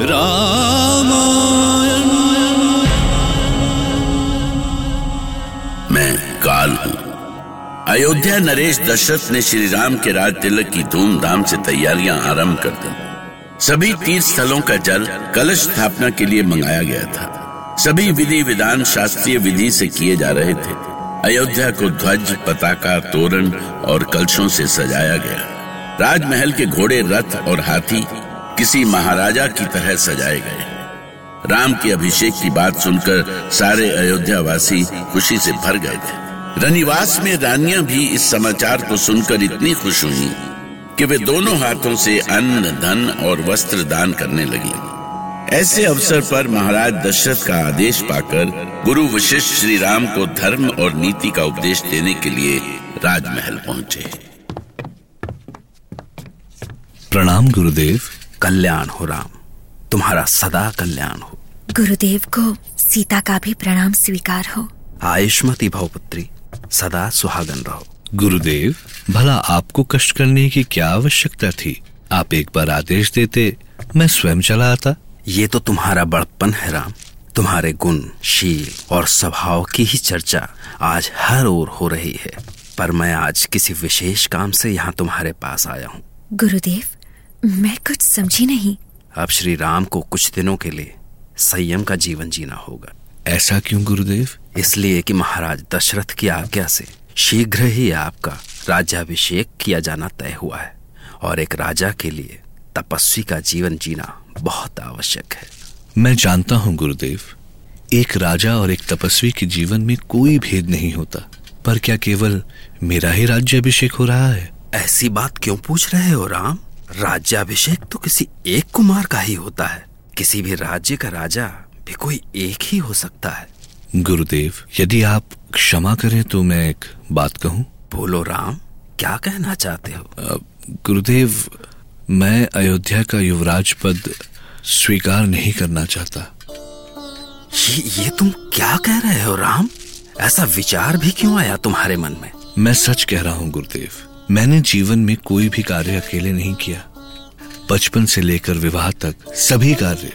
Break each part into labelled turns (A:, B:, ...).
A: रामायण।
B: मैं काल हूँ। अयोध्या नरेश दशरथ ने श्री राम के राज तिलक की धूमधाम से तैयारियाँ आरंभ कर दी। सभी तीर्थ स्थलों का जल कलश स्थापना के लिए मंगाया गया था। सभी विधि विधान शास्त्रीय विधि से किए जा रहे थे। अयोध्या को ध्वज, पताका, तोरण और कलशों से सजाया गया। राजमहल के घोड़े, रथ और हाथी किसी महाराजा की तरह सजाए गए। राम के अभिषेक की बात सुनकर सारे अयोध्या वासी खुशी से भर गए थे। रनिवास में रानियाँ भी इस समाचार को सुनकर इतनी खुश हुई कि वे दोनों हाथों से अन्न, धन और वस्त्र दान करने लगी। ऐसे अवसर पर महाराज दशरथ का आदेश पाकर गुरु वशिष्ठ श्री राम को धर्म और नीति का उपदेश देने के लिए राजमहल पहुँचे।
C: प्रणाम, गुरुदेव।
D: कल्याण हो राम। तुम्हारा सदा कल्याण हो।
E: गुरुदेव को सीता का भी प्रणाम स्वीकार हो।
D: आयुष्मती भवपुत्री सदा सुहागन रहो।
C: गुरुदेव भला आपको कष्ट करने की क्या आवश्यकता थी? आप एक बार आदेश देते मैं स्वयं चला आता।
D: ये तो तुम्हारा बड़प्पन है राम। तुम्हारे गुण शील और स्वभाव की ही चर्चा आज हर ओर हो रही है। पर मैं आज किसी विशेष काम से यहाँ तुम्हारे पास आया हूँ।
E: गुरुदेव मैं कुछ समझी नहीं।
D: अब श्री राम को कुछ दिनों के लिए संयम का जीवन जीना होगा।
C: ऐसा क्यों गुरुदेव?
D: इसलिए कि महाराज दशरथ की आज्ञा से शीघ्र ही आपका राज्याभिषेक किया जाना तय हुआ है और एक राजा के लिए तपस्वी का जीवन जीना बहुत आवश्यक है।
C: मैं जानता हूँ गुरुदेव एक राजा और एक तपस्वी के जीवन में कोई भेद नहीं होता पर क्या केवल मेरा ही राज्याभिषेक हो रहा है?
D: ऐसी बात क्यों पूछ रहे हो राम? राज्याभिषेक तो किसी एक कुमार का ही होता है। किसी भी राज्य का राजा भी कोई एक ही हो सकता है।
C: गुरुदेव यदि आप क्षमा करें तो मैं एक बात कहूँ।
D: बोलो राम क्या कहना चाहते हो?
C: गुरुदेव मैं अयोध्या का युवराज पद स्वीकार नहीं करना चाहता।
D: ये, ये तुम क्या कह रहे हो राम? ऐसा विचार भी क्यों आया तुम्हारे मन में?
C: मैं सच कह रहा हूँ गुरुदेव। मैंने जीवन में कोई भी कार्य अकेले नहीं किया। बचपन से लेकर विवाह तक सभी कार्य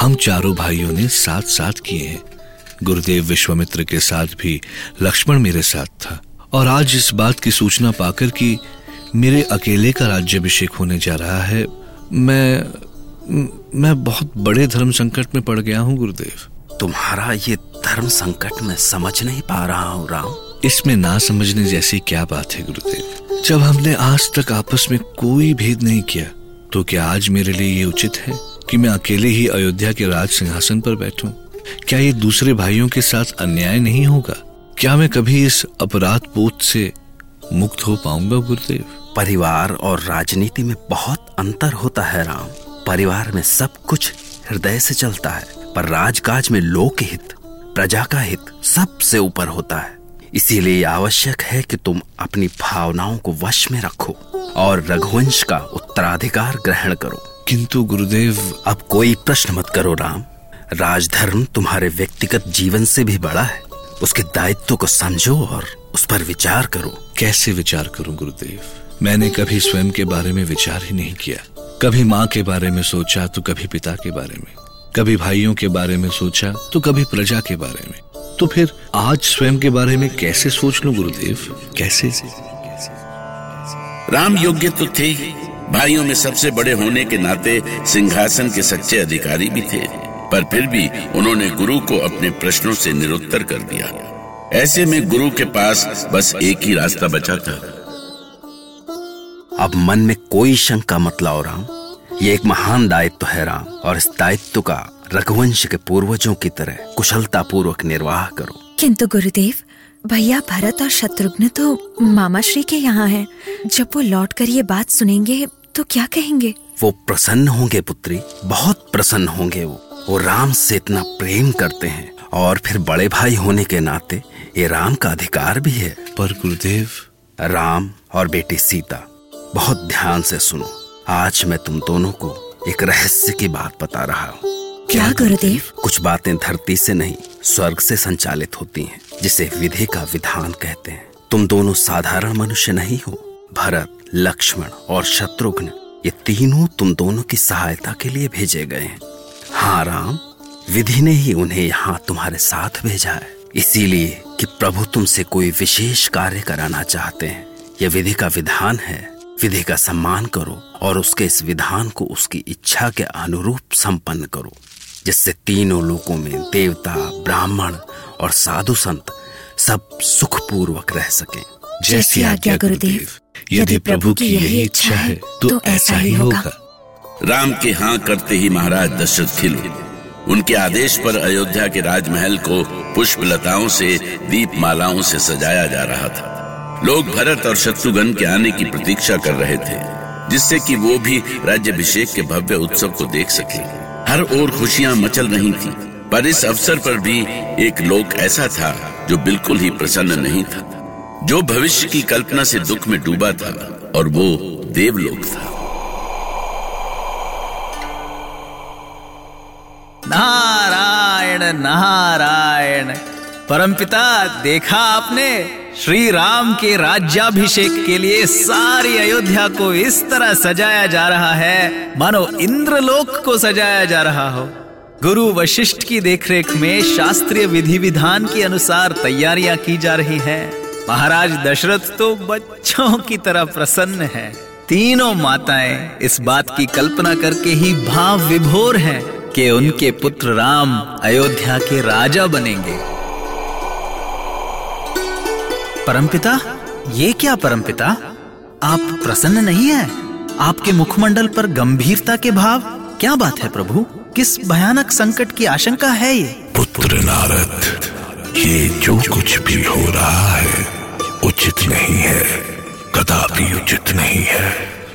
C: हम चारों भाइयों ने साथ साथ किए हैं। गुरुदेव विश्वामित्र के साथ भी लक्ष्मण मेरे साथ था। और आज इस बात की सूचना पाकर कि मेरे अकेले का राज्याभिषेक होने जा रहा है, मैं मैं बहुत बड़े धर्म संकट में पड़ गया हूँ, गुरुदेव।
D: तुम्हारा ये धर्म संकट में समझ नहीं पा रहा हूँ, राम।
C: इसमें ना समझने जैसी क्या बात है गुरुदेव? जब हमने आज तक आपस में कोई भेद नहीं किया तो क्या आज मेरे लिए ये उचित है कि मैं अकेले ही अयोध्या के राज सिंहासन पर बैठूं? क्या ये दूसरे भाइयों के साथ अन्याय नहीं होगा? क्या मैं कभी इस अपराध बोध से मुक्त हो पाऊँगा गुरुदेव?
D: परिवार और राजनीति में बहुत अंतर होता है राम। परिवार में सब कुछ हृदय से चलता है, पर राजकाज में लोक हित प्रजा का हित सबसे ऊपर होता है। इसीलिए आवश्यक है कि तुम अपनी भावनाओं को वश में रखो और रघुवंश का उत्तराधिकार ग्रहण करो।
C: किंतु गुरुदेव,
D: अब कोई प्रश्न मत करो राम। राजधर्म तुम्हारे व्यक्तिगत जीवन से भी बड़ा है। उसके दायित्व को समझो और उस पर विचार करो।
C: कैसे विचार करूँ गुरुदेव? मैंने कभी स्वयं के बारे में विचार ही नहीं किया। कभी माँ के बारे में सोचा तो कभी पिता के बारे में। कभी भाइयों के बारे में सोचा तो कभी प्रजा के बारे में। तो फिर आज स्वयं के बारे में कैसे सोच लूँ गुरुदेव? कैसे?
B: राम योग्य तो थे भाइयों में सबसे बड़े होने के नाते सिंहासन के सच्चे अधिकारी भी थे पर फिर भी उन्होंने गुरु को अपने प्रश्नों से निरुत्तर कर दिया। ऐसे में गुरु के पास बस एक ही रास्ता बचा था।
D: अब मन में कोई शंका मत लाओ राम। ये एक महान दायित्व तो है राम और इस दायित्व का रघुवंश के पूर्वजों की तरह कुशलता पूर्वक निर्वाह करो।
E: किंतु गुरुदेव भैया भरत और शत्रुघ्न तो मामा श्री के यहाँ हैं। जब वो लौट कर ये बात सुनेंगे तो क्या कहेंगे?
D: वो प्रसन्न होंगे पुत्री बहुत प्रसन्न होंगे वो। वो राम से इतना प्रेम करते हैं और फिर बड़े भाई होने के नाते ये राम का अधिकार भी है।
C: पर गुरुदेव।
D: राम और बेटी सीता बहुत ध्यान से सुनो। आज मैं तुम दोनों को एक रहस्य की बात बता रहा हूँ।
E: क्या गुरुदेव
D: कुछ बातें धरती से नहीं स्वर्ग से संचालित होती हैं जिसे विधि का विधान कहते हैं। तुम दोनों साधारण मनुष्य नहीं हो भरत लक्ष्मण और शत्रुघ्न। ये तीनों तुम दोनों की सहायता के लिए भेजे गए हैं। हाँ राम विधि ने ही उन्हें यहाँ तुम्हारे साथ भेजा है। इसीलिए कि प्रभु तुमसे कोई विशेष कार्य कराना चाहते हैं। यह विधि का विधान है विधि का सम्मान करो और उसके इस विधान को उसकी इच्छा के अनुरूप संपन्न करो जिससे तीनों लोकों में देवता ब्राह्मण और साधु संत सब सुखपूर्वक रह सकें।
C: जैसी आज्ञा गुरुदेव यदि प्रभु की यही इच्छा है तो ऐसा ही होगा।
B: राम के हाँ करते ही महाराज दशरथ खिल उनके आदेश पर अयोध्या के राजमहल को पुष्प लताओं से दीप मालाओं से सजाया जा रहा था। लोग भरत और शत्रुघ्न के आने की प्रतीक्षा कर रहे थे, जिससे कि वो भी राज्यभिषेक के भव्य उत्सव को देख सके। हर ओर खुशियाँ मचल रही थी, पर इस अवसर पर भी एक लोक ऐसा था जो बिल्कुल ही प्रसन्न नहीं था, जो भविष्य की कल्पना से दुख में डूबा था, और वो देवलोक था।
A: नारायण नारायण, परमपिता, देखा आपने? श्री राम के राज्याभिषेक के लिए सारी अयोध्या को इस तरह सजाया जा रहा है। मानो इंद्रलोक को सजाया जा रहा हो। गुरु वशिष्ठ की देखरेख में शास्त्रीय विधि विधान के अनुसार तैयारियाँ की जा रही हैं। महाराज दशरथ तो बच्चों की तरह प्रसन्न है। तीनों माताएँ इस बात की कल्पना करके ही भाव विभोर हैं कि उनके पुत्र राम अयोध्या के राजा बनेंगे। परमपिता? ये क्या परमपिता? आप प्रसन्न नहीं है? आपके मुखमंडल पर गंभीरता के भाव? क्या बात है प्रभु? किस भयानक संकट की आशंका है ये?
C: पुत्र नारद ये जो कुछ भी हो रहा है उचित नहीं है। कदापि उचित नहीं है।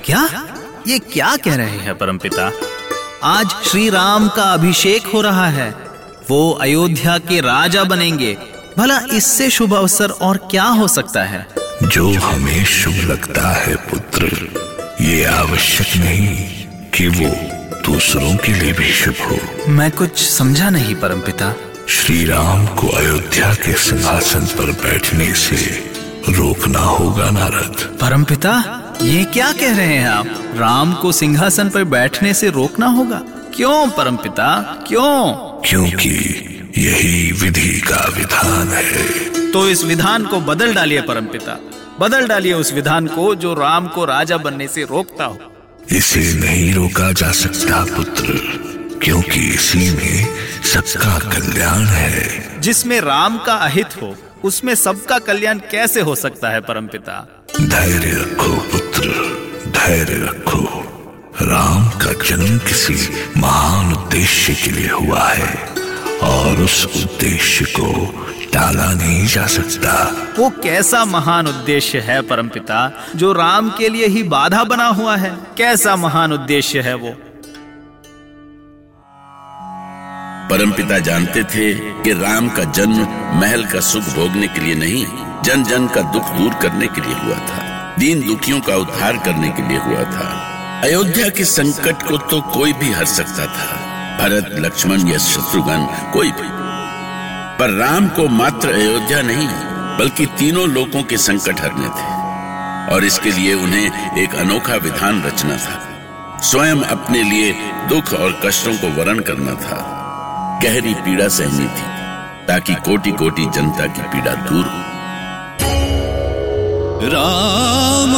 A: क्या? ये क्या कह रहे हैं परमपिता? आज श्री राम का अभिषेक हो रहा है। वो अयोध्या के राजा बनेंगे। भला इससे शुभ अवसर और क्या हो सकता है?
C: जो हमें शुभ लगता है पुत्र ये आवश्यक नहीं कि वो दूसरों के लिए भी शुभ हो।
A: मैं कुछ समझा नहीं परम पिता।
C: श्री राम को अयोध्या के सिंहासन पर बैठने से रोकना होगा नारद।
A: परम पिता ये क्या कह रहे हैं आप? राम को सिंहासन पर बैठने से रोकना होगा? क्यों परम पिता? क्यों?
C: क्योंकि यही विधि का विधान है।
A: तो इस विधान को बदल डालिए परमपिता। बदल डालिए उस विधान को जो राम को राजा बनने से रोकता हो।
C: इसे नहीं रोका जा सकता पुत्र क्योंकि इसी में सबका कल्याण है।
A: जिसमें राम का अहित हो उसमें सबका कल्याण कैसे हो सकता है परमपिता?
C: धैर्य रखो पुत्र धैर्य रखो। राम का जन्म किसी महान उद्देश्य के लिए हुआ है और उस उद्देश्य को टाला नहीं जा सकता।
A: वो कैसा महान उद्देश्य है परमपिता जो राम के लिए ही बाधा बना हुआ है? कैसा महान उद्देश्य है वो?
B: परमपिता जानते थे कि राम का जन्म महल का सुख भोगने के लिए नहीं जन जन का दुख दूर करने के लिए हुआ था। दीन दुखियों का उद्धार करने के लिए हुआ था। अयोध्या के संकट को तो कोई भी हर सकता था। भरत लक्ष्मण या शत्रुघ्न कोई भी। पर राम को मात्र अयोध्या नहीं, बल्कि तीनों लोगों के संकट हरने थे। और इसके लिए उन्हें एक अनोखा विधान रचना था। स्वयं अपने लिए दुख और कष्टों को वरण करना था। गहरी पीड़ा सहनी थी, ताकि कोटि कोटि जनता की पीड़ा दूर हो।
F: राम